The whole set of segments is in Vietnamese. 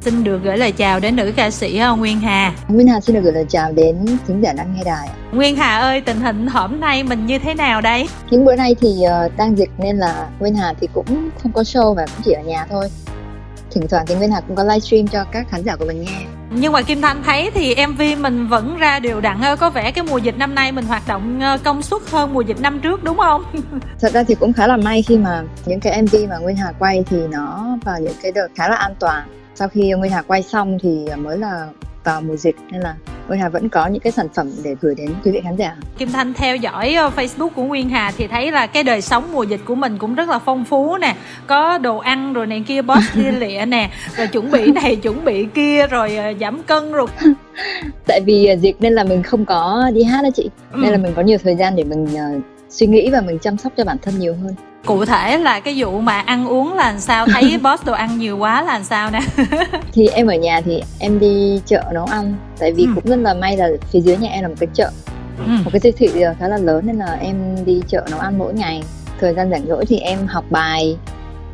Xin được gửi lời chào đến nữ ca sĩ ờ, Nguyên Hà. Nguyên Hà xin được gửi lời chào đến thính giả đang nghe đài. Nguyên Hà ơi, tình hình hôm nay mình như thế nào đây? Những bữa nay thì uh, đang dịch nên là Nguyên Hà thì cũng không có show và cũng chỉ ở nhà thôi. Thỉnh thoảng thì Nguyên Hà cũng có livestream cho các khán giả của mình nghe. Nhưng mà Kim Thanh thấy thì MV mình vẫn ra đều đặn ờ, Có vẻ cái mùa dịch năm nay mình hoạt động ờ, công suất hơn mùa dịch năm trước, đúng không? Thật ra thì cũng khá là may khi mà những cái MV mà Nguyên Hà quay thì nó vào những cái đợt khá là an toàn sau khi Nguyên Hà quay xong thì mới là vào mùa dịch nên là Nguyên Hà vẫn có những cái sản phẩm để gửi đến quý vị khán giả. Kim Thanh theo dõi ờ, Facebook của Nguyên Hà thì thấy là cái đời sống mùa dịch của mình cũng rất là phong phú nè, có đồ ăn rồi này kia boss lia lịa nè, rồi chuẩn bị này chuẩn bị kia rồi ờ, giảm cân rồi. Tại vì ờ, dịch nên là mình không có đi hát đó chị, nên ừ. là mình có nhiều thời gian để mình suy nghĩ và mình chăm sóc cho bản thân nhiều hơn. Cụ thể là cái vụ mà ăn uống là làm sao? Thấy boss đồ ăn nhiều quá là làm sao nè? Thì em ở nhà thì em đi chợ nấu ăn tại vì ừ. cũng rất là may là phía dưới nhà em là một cái chợ ừ. một cái siêu thị khá là lớn nên là em đi chợ nấu ăn mỗi ngày. Thời gian rảnh rỗi thì em học bài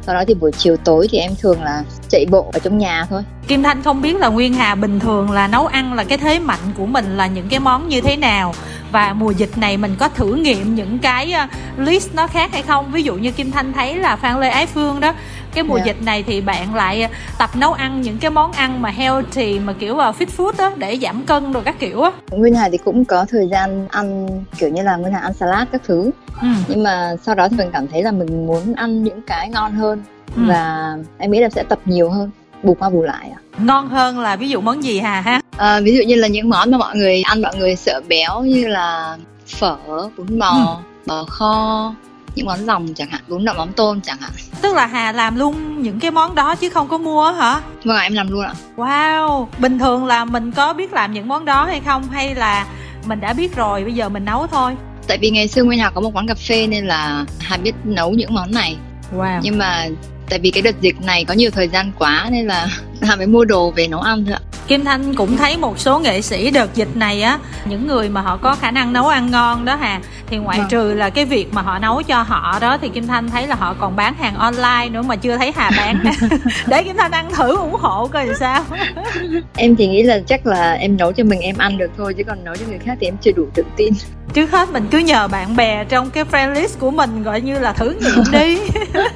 sau đó thì buổi chiều tối thì em thường là chạy bộ ở trong nhà thôi. Kim Thanh không biết là Nguyên Hà bình thường là nấu ăn là cái thế mạnh của mình là những cái món như thế nào và mùa dịch này mình có thử nghiệm những cái ờ, list nó khác hay không ví dụ như Kim Thanh thấy là Phan Lê Ái Phương đó cái mùa yeah. Dạ. dịch này thì bạn lại tập nấu ăn những cái món ăn mà healthy mà kiểu là fit food đó để giảm cân rồi các kiểu á Nguyên Hà thì cũng có thời gian ăn kiểu như là Nguyên Hà ăn salad các thứ ừ. nhưng mà sau đó thì mình cảm thấy là mình muốn ăn những cái ngon hơn ừ. và em nghĩ là sẽ tập nhiều hơn bù qua bù lại à? Ngon hơn là ví dụ món gì hà ha? À, ví dụ như là những món mà mọi người ăn mọi người sợ béo như là phở bún bò ừ. bò kho những món lòng chẳng hạn bún đậu mắm tôm chẳng hạn. Tức là hà làm luôn những cái món đó chứ không có mua hả? Vâng em làm luôn ạ. Wow bình thường là mình có biết làm những món đó hay không? Hay là mình đã biết rồi bây giờ mình nấu thôi? Tại vì ngày xưa nguyên hà có một quán cà phê nên là hà biết nấu những món này. Wow. nhưng mà tại vì cái đợt dịch này có nhiều thời gian quá nên là hà mới mua đồ về nấu ăn thôi ạ. Kim Thanh cũng thấy một số nghệ sĩ đợt dịch này á những người mà họ có khả năng nấu ăn ngon đó hà thì ngoại vâng. trừ là cái việc mà họ nấu cho họ đó thì Kim Thanh thấy là họ còn bán hàng online nữa mà chưa thấy Hà bán. Để Kim Thanh ăn thử ủng hộ coi sao. Em thì nghĩ là chắc là em nấu cho mình em ăn được thôi chứ còn nấu cho người khác thì em chưa đủ tự tin. Trước hết mình cứ nhờ bạn bè trong cái friend list của mình gọi như là thử nghiệm đi.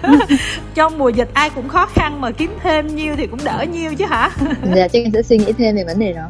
Trong mùa dịch ai cũng khó khăn mà kiếm thêm nhiêu thì cũng đỡ nhiêu chứ hả? Dạ chắc em sẽ suy nghĩ thêm về vấn đề đó.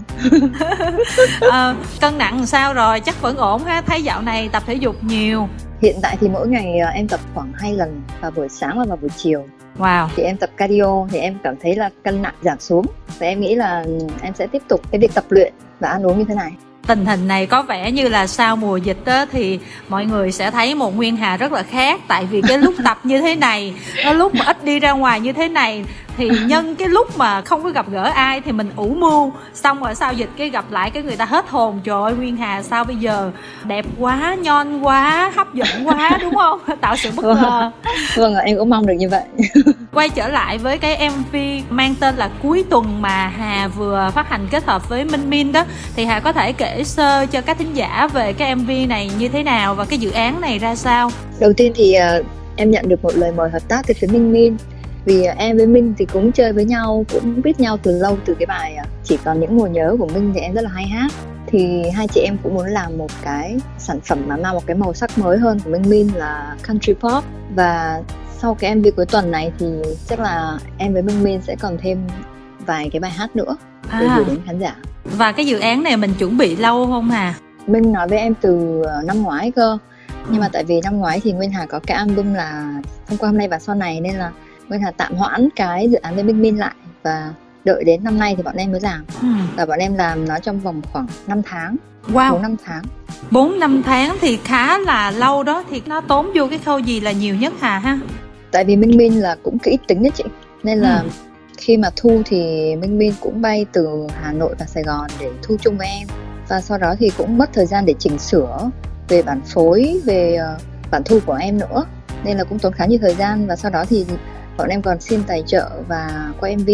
À, cân nặng sao rồi? Chắc vẫn ổn ha. Thấy dạo này tập thể dục nhiều. Hiện tại thì mỗi ngày ờ, em tập khoảng hai lần vào buổi sáng và vào buổi chiều. Wow. Thì em tập cardio thì em cảm thấy là cân nặng giảm xuống. Và em nghĩ là em sẽ tiếp tục cái việc tập luyện và ăn uống như thế này. Tình hình này có vẻ như là sau mùa dịch đó, thì mọi người sẽ thấy một nguyên hà rất là khác. Tại vì cái lúc tập như thế này nó lúc mà ít đi ra ngoài như thế này thì nhân cái lúc mà không có gặp gỡ ai thì mình ủ mưu. Xong rồi sau dịch cái gặp lại cái người ta hết hồn. Trời ơi nguyên hà sao bây giờ? Đẹp quá nhon quá hấp dẫn quá đúng không? Tạo sự bất ngờ. Vâng em cũng mong được như vậy. Quay trở lại với cái mv mang tên là cuối tuần mà hà vừa phát hành kết hợp với minh minh đó. Thì hà có thể kể sơ cho các thính giả về cái mv này như thế nào và cái dự án này ra sao? Đầu tiên thì uh, em nhận được một lời mời hợp tác từ phía minh minh vì em với Minh thì cũng chơi với nhau cũng biết nhau từ lâu từ cái bài à, chỉ còn những mùa nhớ của Minh thì em rất là hay hát. Thì hai chị em cũng muốn làm một cái sản phẩm mà mang một cái màu sắc mới hơn của Minh Minh là country pop. Và sau cái MV cuối tuần này thì chắc là em với Minh Minh sẽ còn thêm vài cái bài hát nữa để à. gửi đến khán giả. Và cái dự án này mình chuẩn bị lâu không hà? Minh nói với em từ ờ, năm ngoái cơ. Nhưng mà tại vì năm ngoái thì Nguyên Hà có cái album là hôm qua hôm nay và sau này nên là Nguyên Hà tạm hoãn cái dự án với Minh Minh lại và đợi đến năm nay thì bọn em mới làm. Ừ. và bọn em làm nó trong vòng khoảng 5 tháng wow. 4 năm tháng. 4 năm tháng thì khá là lâu đó thì nó tốn vô cái khâu gì là nhiều nhất Hà ha? Tại vì Minh Minh là cũng kỹ tính đấy chị. Nên là ừ. khi mà thu thì Minh Minh cũng bay từ Hà Nội và Sài Gòn để thu chung với em. Và sau đó thì cũng mất thời gian để chỉnh sửa về bản phối về uh, bản thu của em nữa. Nên là cũng tốn khá nhiều thời gian. Và sau đó thì bọn em còn xin tài trợ và quay mv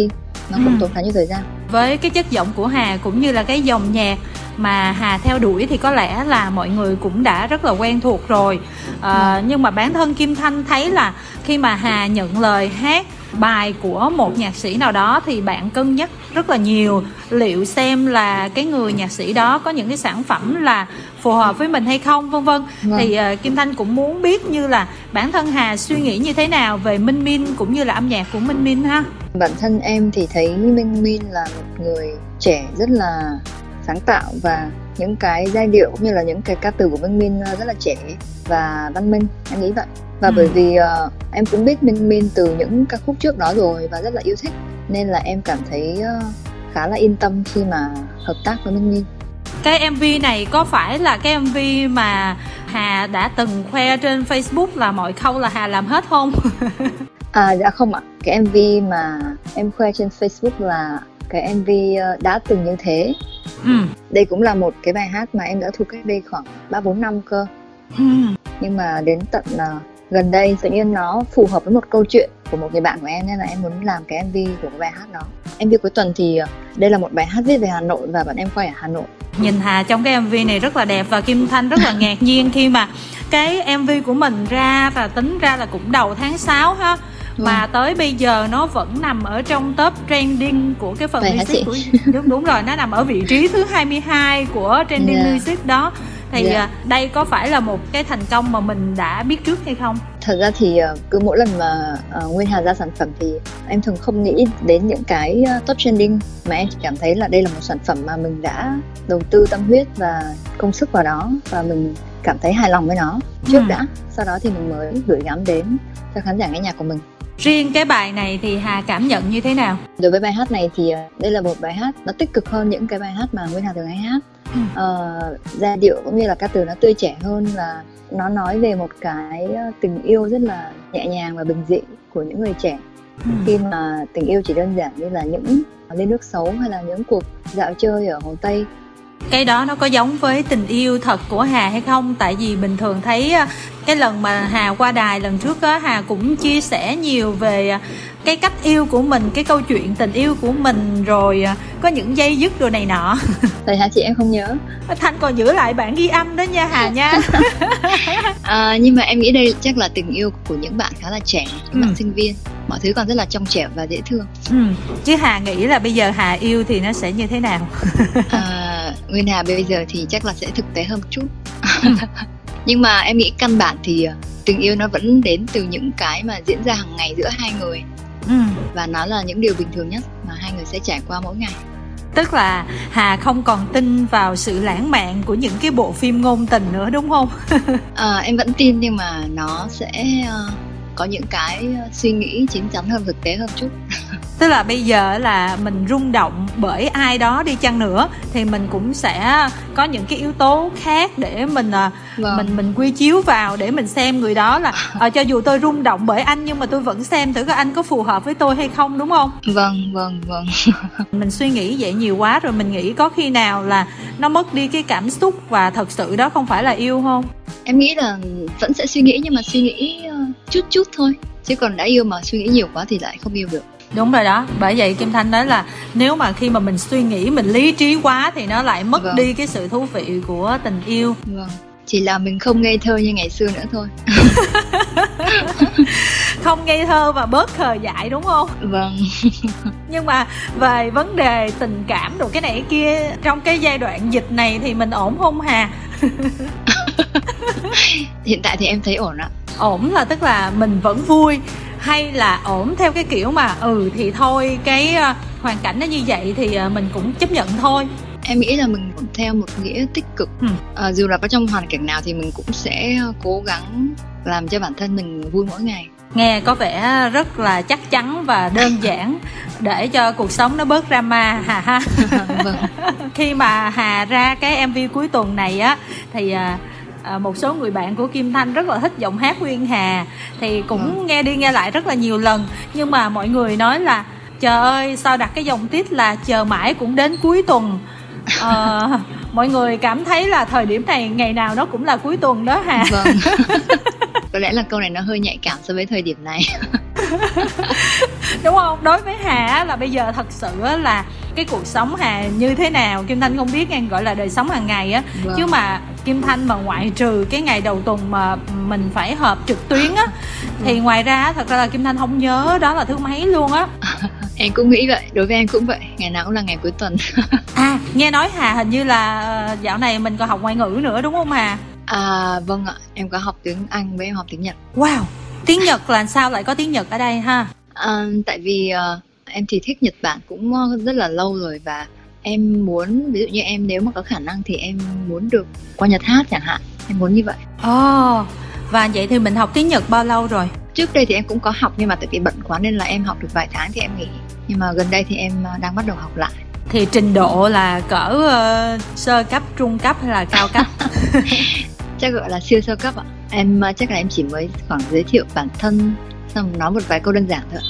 nó cũng ừ. tốn khá nhiều thời gian với cái chất giọng của hà cũng như là cái dòng nhạc mà hà theo đuổi thì có lẽ là mọi người cũng đã rất là quen thuộc rồi à, ừ. nhưng mà bản thân kim thanh thấy là khi mà hà nhận lời hát bài của một nhạc sĩ nào đó thì bạn cân nhắc rất là nhiều. Liệu xem là cái người nhạc sĩ đó có những cái sản phẩm là phù hợp với mình hay không vân vân. Vâng. thì uh, kim thanh cũng muốn biết như là bản thân hà suy nghĩ như thế nào về minh minh cũng như là âm nhạc của minh minh ha? Bản thân em thì thấy minh minh là một người trẻ rất là sáng tạo và những cái giai điệu cũng như là những cái ca từ của Minh Minh ờ, rất là trẻ và văn minh em nghĩ vậy và ừ. bởi vì uh, em cũng biết Minh Minh từ những ca khúc trước đó rồi và rất là yêu thích nên là em cảm thấy uh, khá là yên tâm khi mà hợp tác với Minh Minh cái MV này có phải là cái MV mà Hà đã từng khoe trên Facebook là mọi khâu là Hà làm hết không? à dạ không ạ. Cái MV mà em khoe trên Facebook là cái MV đã từng như thế ừ. đây cũng là một cái bài hát mà em đã thu cách đây khoảng ba bốn năm cơ ừ. nhưng mà đến tận uh, gần đây tự nhiên nó phù hợp với một câu chuyện của một người bạn của em nên là em muốn làm cái mv của cái bài hát đó mv cuối tuần thì uh, đây là một bài hát viết về hà nội và bọn em quay ở hà nội nhìn hà trong cái mv này rất là đẹp và kim thanh rất là ngạc nhiên khi mà cái mv của mình ra và tính ra là cũng đầu tháng 6 ha mà vâng. tới bây giờ nó vẫn nằm ở trong top trending của cái phần Vậy music của đúng đúng rồi nó nằm ở vị trí thứ 22 của trending yeah. Dạ. music đó thì yeah. Dạ. À, đây có phải là một cái thành công mà mình đã biết trước hay không thật ra thì à, cứ mỗi lần mà uh, nguyên hà ra sản phẩm thì em thường không nghĩ đến những cái top trending mà em chỉ cảm thấy là đây là một sản phẩm mà mình đã đầu tư tâm huyết và công sức vào đó và mình cảm thấy hài lòng với nó trước ừ. đã sau đó thì mình mới gửi gắm đến cho khán giả nghe nhạc của mình Riêng cái bài này thì Hà cảm nhận như thế nào? Đối với bài hát này thì ờ, đây là một bài hát nó tích cực hơn những cái bài hát mà Nguyên Hà thường hay hát. Ừ. Uh, giai điệu cũng như là ca từ nó tươi trẻ hơn và nó nói về một cái ờ, tình yêu rất là nhẹ nhàng và bình dị của những người trẻ. Ừ. Khi mà tình yêu chỉ đơn giản như là những lên nước xấu hay là những cuộc dạo chơi ở Hồ Tây cái đó nó có giống với tình yêu thật của hà hay không? Tại vì bình thường thấy cái lần mà hà qua đài lần trước á hà cũng chia sẻ nhiều về cái cách yêu của mình cái câu chuyện tình yêu của mình rồi có những dây dứt đồ này nọ. Tại hả chị? Em không nhớ. Thanh còn giữ lại bản ghi âm đó nha hà nha. À, nhưng mà em nghĩ đây chắc là tình yêu của những bạn khá là trẻ những ừ. bạn sinh viên. Mọi thứ còn rất là trong trẻo và dễ thương. Ừ. chứ hà nghĩ là bây giờ hà yêu thì nó sẽ như thế nào? À, nguyên hà bây giờ thì chắc là sẽ thực tế hơn một chút. Nhưng mà em nghĩ căn bản thì ờ, tình yêu nó vẫn đến từ những cái mà diễn ra hàng ngày giữa hai người. Ừ. và nó là những điều bình thường nhất mà hai người sẽ trải qua mỗi ngày. Tức là hà không còn tin vào sự lãng mạn của những cái bộ phim ngôn tình nữa đúng không? À, em vẫn tin nhưng mà nó sẽ uh, có những cái ờ, suy nghĩ chín chắn hơn thực tế hơn chút tức là bây giờ là mình rung động bởi ai đó đi chăng nữa thì mình cũng sẽ có những cái yếu tố khác để mình ờ, vâng. mình mình quy chiếu vào để mình xem người đó là à, cho dù tôi rung động bởi anh nhưng mà tôi vẫn xem thử coi anh có phù hợp với tôi hay không đúng không? Vâng vâng vâng. Mình suy nghĩ vậy nhiều quá rồi mình nghĩ có khi nào là nó mất đi cái cảm xúc và thật sự đó không phải là yêu không? Em nghĩ là vẫn sẽ suy nghĩ nhưng mà suy nghĩ chút chút thôi. Chứ còn đã yêu mà suy nghĩ nhiều quá thì lại không yêu được đúng rồi đó bởi vậy kim thanh nói là nếu mà khi mà mình suy nghĩ mình lý trí quá thì nó lại mất vâng. đi cái sự thú vị của tình yêu. Vâng chỉ là mình không ngây thơ như ngày xưa nữa thôi. Không ngây thơ và bớt khờ dại đúng không? Vâng. Nhưng mà về vấn đề tình cảm đồ cái này cái kia trong cái giai đoạn dịch này thì mình ổn không hà? Hiện tại thì em thấy ổn ạ. Ổn là tức là mình vẫn vui hay là ổn theo cái kiểu mà ừ thì thôi cái uh, hoàn cảnh nó như vậy thì uh, mình cũng chấp nhận thôi em nghĩ là mình cũng theo một nghĩa tích cực ừ. à, dù là có trong hoàn cảnh nào thì mình cũng sẽ cố gắng làm cho bản thân mình vui mỗi ngày nghe có vẻ rất là chắc chắn và đơn giản để cho cuộc sống nó bớt drama hà ha vâng. khi mà hà ra cái mv cuối tuần này á thì à, một số người bạn của Kim Thanh rất là thích giọng hát Nguyên Hà thì cũng ừ. nghe đi nghe lại rất là nhiều lần. Nhưng mà mọi người nói là trời ơi sao đặt cái dòng tít là chờ mãi cũng đến cuối tuần. À, mọi người cảm thấy là thời điểm này ngày nào nó cũng là cuối tuần đó hà vâng. Có lẽ là câu này nó hơi nhạy cảm so với thời điểm này. Đúng không? Đối với hà là bây giờ thật sự là cái cuộc sống hà như thế nào kim thanh không biết nghe gọi là đời sống hàng ngày á. Vâng. chứ mà Kim Thanh mà ngoại trừ cái ngày đầu tuần mà mình phải họp trực tuyến á thì ngoài ra thật ra là Kim Thanh không nhớ đó là thứ mấy luôn á. Em cũng nghĩ vậy đối với em cũng vậy ngày nào cũng là ngày cuối tuần. À nghe nói Hà hình như là ờ, dạo này mình còn học ngoại ngữ nữa đúng không Hà? À vâng ạ em có học tiếng Anh với em học tiếng Nhật. Wow tiếng Nhật là sao lại có tiếng Nhật ở đây ha? À, tại vì uh, em thì thích Nhật Bản cũng rất là lâu rồi và em muốn ví dụ như em nếu mà có khả năng thì em muốn được qua Nhật hát chẳng hạn em muốn như vậy. Ồ oh, và vậy thì mình học tiếng Nhật bao lâu rồi? Trước đây thì em cũng có học nhưng mà tại vì bận quá nên là em học được vài tháng thì em nghỉ. Nhưng mà gần đây thì em ờ, đang bắt đầu học lại. Thì trình độ là cỡ uh, sơ cấp trung cấp hay là cao cấp? Chắc gọi là siêu sơ cấp ạ. Em uh, chắc là em chỉ mới khoảng giới thiệu bản thân xong nói một vài câu đơn giản thôi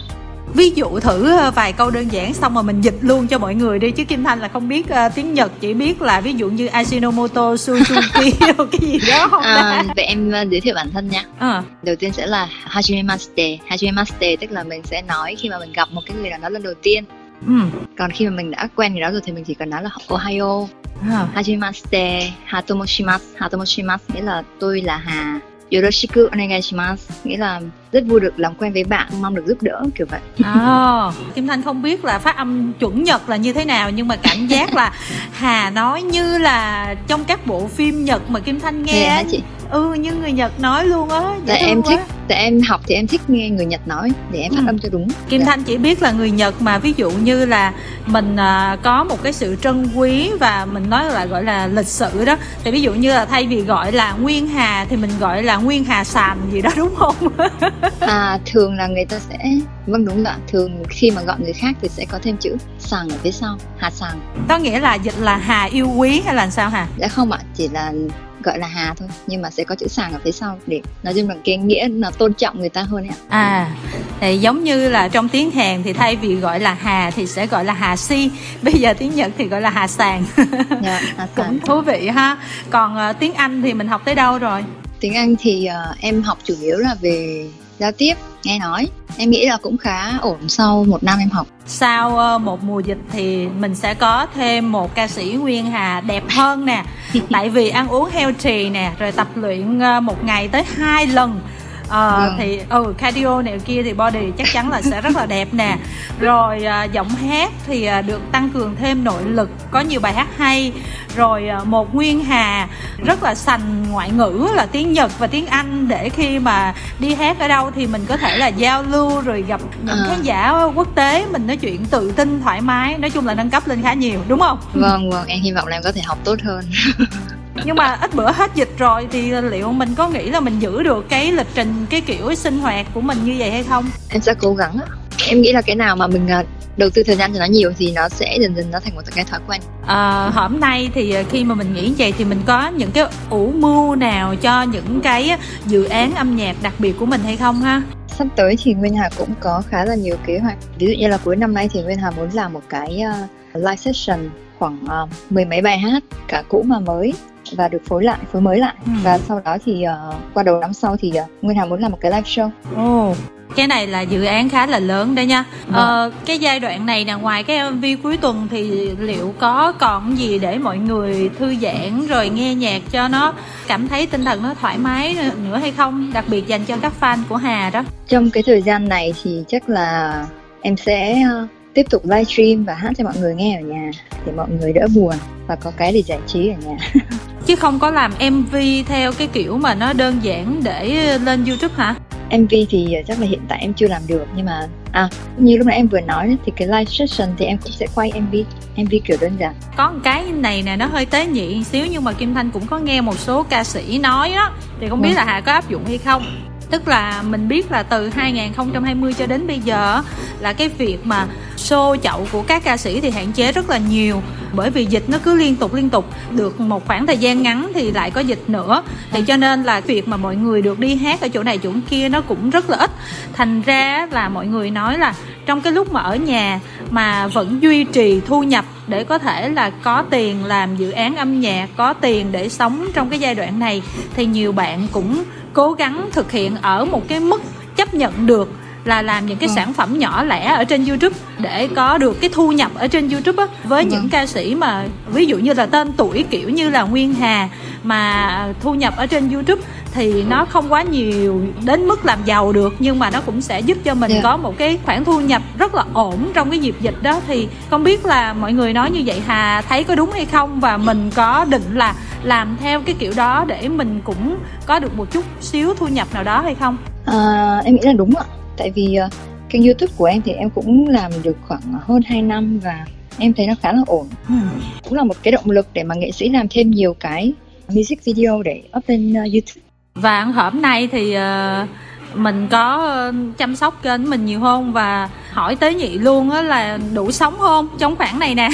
ví dụ thử ờ, vài câu đơn giản xong mà mình dịch luôn cho mọi người đi chứ kim thanh là không biết uh, tiếng nhật chỉ biết là ví dụ như Ajinomoto Suzuki cái gì đó không à, vậy em giới thiệu bản thân nha à. đầu tiên sẽ là hajimemashite hajimemashite tức là mình sẽ nói khi mà mình gặp một cái người nào đó lần đầu tiên Ừ. Còn khi mà mình đã quen người đó rồi thì mình chỉ cần nói là Ohayo, à. Hajimashite, Hatomoshimasu, Hatomoshimasu nghĩa là tôi là Hà Yoroshiku onegaishimasu. Nghĩa là rất vui được làm quen với bạn mong được giúp đỡ kiểu vậy. À, kim thanh không biết là phát âm chuẩn nhật là như thế nào nhưng mà cảm giác là hà nói như là trong các bộ phim nhật mà kim thanh nghe hả chị? Ừ như người nhật nói luôn á. Tại em thích tại em học thì em thích nghe người nhật nói để em phát ừ. âm cho đúng. Kim dạ. thanh chỉ biết là người nhật mà ví dụ như là mình à, có một cái sự trân quý và mình nói là gọi là lịch sử đó. Thì ví dụ như là thay vì gọi là nguyên hà thì mình gọi là nguyên hà sàn gì đó đúng không? À thường là người ta sẽ vâng đúng rồi thường khi mà gọi người khác thì sẽ có thêm chữ sàng ở phía sau hà sàng. Đó nghĩa là dịch là hà yêu quý hay là sao hả dạ không ạ. Chỉ là gọi là hà thôi nhưng mà sẽ có chữ sàng ở phía sau để nói chung là cái nghĩa là tôn trọng người ta hơn ạ. À thì giống như là trong tiếng hàn thì thay vì gọi là hà thì sẽ gọi là hà si. Bây giờ tiếng nhật thì gọi là hà sàng. Dạ, hà cũng thú vị ha. Còn uh, tiếng anh thì mình học tới đâu rồi? Tiếng anh thì uh, em học chủ yếu là về giao tiếp nghe nói. Em nghĩ là cũng khá ổn sau một năm em học. Sau uh, một mùa dịch thì mình sẽ có thêm một ca sĩ nguyên hà đẹp hơn nè. Tại vì ăn uống healthy nè rồi tập luyện uh, một ngày tới hai lần ờ ừ. thì ừ cardio này kia thì body chắc chắn là sẽ rất là đẹp nè rồi à, giọng hát thì à, được tăng cường thêm nội lực có nhiều bài hát hay rồi à, một nguyên hà rất là sành ngoại ngữ là tiếng nhật và tiếng anh để khi mà đi hát ở đâu thì mình có thể là giao lưu rồi gặp những à. khán giả quốc tế mình nói chuyện tự tin thoải mái nói chung là nâng cấp lên khá nhiều đúng không vâng vâng em hy vọng là em có thể học tốt hơn nhưng mà ít bữa hết dịch rồi thì liệu mình có nghĩ là mình giữ được cái lịch trình cái kiểu sinh hoạt của mình như vậy hay không? Em sẽ cố gắng em nghĩ là cái nào mà mình à, đầu tư thời gian cho nó nhiều thì nó sẽ dần dần nó thành một cái thói quen. À, hôm nay thì à, khi mà mình nghĩ vậy thì mình có những cái ủ mưu nào cho những cái dự án âm nhạc đặc biệt của mình hay không ha? Sắp tới thì Nguyên Hà cũng có khá là nhiều kế hoạch. Ví dụ như là cuối năm nay thì Nguyên Hà muốn làm một cái uh, live session khoảng uh, mười mấy bài hát cả cũ mà mới và được phối lại phối mới lại ừ. và sau đó thì uh, qua đầu năm sau thì uh, Nguyên Hà muốn làm một cái live show. Oh cái này là dự án khá là lớn đấy nha vâng. ờ, cái giai đoạn này là ngoài cái mv cuối tuần thì liệu có còn gì để mọi người thư giãn rồi nghe nhạc cho nó cảm thấy tinh thần nó thoải mái nữa hay không đặc biệt dành cho các fan của hà đó trong cái thời gian này thì chắc là em sẽ uh, tiếp tục livestream và hát cho mọi người nghe ở nhà để mọi người đỡ buồn và có cái để giải trí ở nhà chứ không có làm mv theo cái kiểu mà nó đơn giản để lên youtube hả? MV thì chắc là hiện tại em chưa làm được nhưng mà à như lúc nãy em vừa nói thì cái live session thì em cũng sẽ quay MV MV kiểu đơn giản. Có một cái này nè nó hơi tế nhị xíu nhưng mà Kim Thanh cũng có nghe một số ca sĩ nói đó thì không biết vâng. là Hà có áp dụng hay không. Tức là mình biết là từ 2020 cho đến bây giờ là cái việc mà show chậu của các ca sĩ thì hạn chế rất là nhiều bởi vì dịch nó cứ liên tục liên tục. Được một khoảng thời gian ngắn thì lại có dịch nữa. Thì cho nên là việc mà mọi người được đi hát ở chỗ này, chỗ kia nó cũng rất là ít. Thành ra là mọi người nói là trong cái lúc mà ở nhà mà vẫn duy trì thu nhập để có thể là có tiền làm dự án âm nhạc, có tiền để sống trong cái giai đoạn này, thì nhiều bạn cũng cố gắng thực hiện ở một cái mức chấp nhận được là làm những cái Ừ. sản phẩm nhỏ lẻ ở trên YouTube để có được cái thu nhập ở trên YouTube á với Vâng. những ca sĩ mà ví dụ như là tên tuổi kiểu như là Nguyên Hà mà thu nhập ở trên YouTube thì nó không quá nhiều đến mức làm giàu được nhưng mà nó cũng sẽ giúp cho mình Dạ. có một cái khoản thu nhập rất là ổn trong cái dịp dịch đó thì không biết là mọi người nói như vậy Hà thấy có đúng hay không và mình có định là làm theo cái kiểu đó để mình cũng có được một chút xíu thu nhập nào đó hay không? À, em nghĩ là đúng ạ tại vì ờ, kênh youtube của em thì em cũng làm được khoảng hơn 2 năm và em thấy nó khá là ổn cũng là một cái động lực để mà nghệ sĩ làm thêm nhiều cái music video để up lên ờ, youtube Và hôm nay thì ờ, mình có chăm sóc kênh mình nhiều không và hỏi tới nhị luôn á là đủ sống không trong khoảng này nè.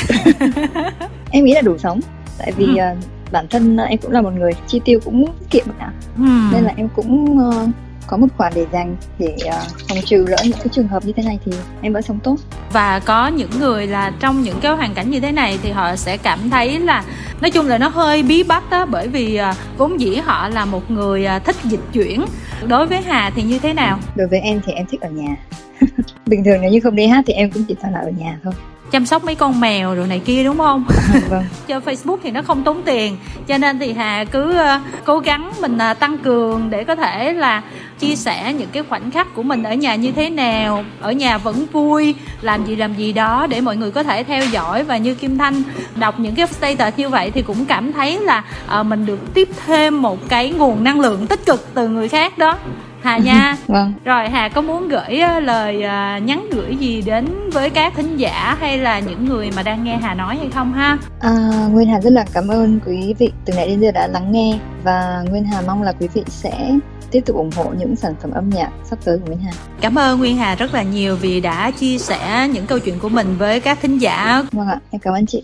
em nghĩ là đủ sống tại vì Ừ. ờ, bản thân em cũng là một người chi tiêu cũng tiết kiệm ạ Hmm. nên là em cũng ờ, có một khoản để dành để ờ, phòng trừ lỡ những cái trường hợp như thế này thì em vẫn sống tốt. Và có những người là trong những cái hoàn cảnh như thế này thì họ sẽ cảm thấy là nói chung là nó hơi bí bách đó bởi vì à, vốn dĩ họ là một người à, thích dịch chuyển. Đối với Hà thì như thế nào? Đối với em thì em thích ở nhà. Bình thường nếu như không đi hát thì em cũng chỉ phải là ở nhà thôi chăm sóc mấy con mèo rồi này kia đúng không? Vâng. Chơi Facebook thì nó không tốn tiền cho nên thì Hà cứ ờ, cố gắng mình ờ, tăng cường để có thể là chia sẻ những cái khoảnh khắc của mình ở nhà như thế nào ở nhà vẫn vui làm gì làm gì đó để mọi người có thể theo dõi. Và như Kim Thanh đọc những cái status như vậy thì cũng cảm thấy là ờ, mình được tiếp thêm một cái nguồn năng lượng tích cực từ người khác đó Hà nha vâng rồi Hà có muốn gửi ờ, lời ờ, nhắn gửi gì đến với các thính giả hay là những người mà đang nghe Hà nói hay không ha À, Nguyên Hà rất là cảm ơn quý vị từ nãy đến giờ đã lắng nghe và Nguyên Hà mong là quý vị sẽ tiếp tục ủng hộ những sản phẩm âm nhạc sắp tới của Nguyên Hà. Cảm ơn Nguyên Hà rất là nhiều vì đã chia sẻ những câu chuyện của mình với các thính giả. Vâng ạ, em cảm ơn chị.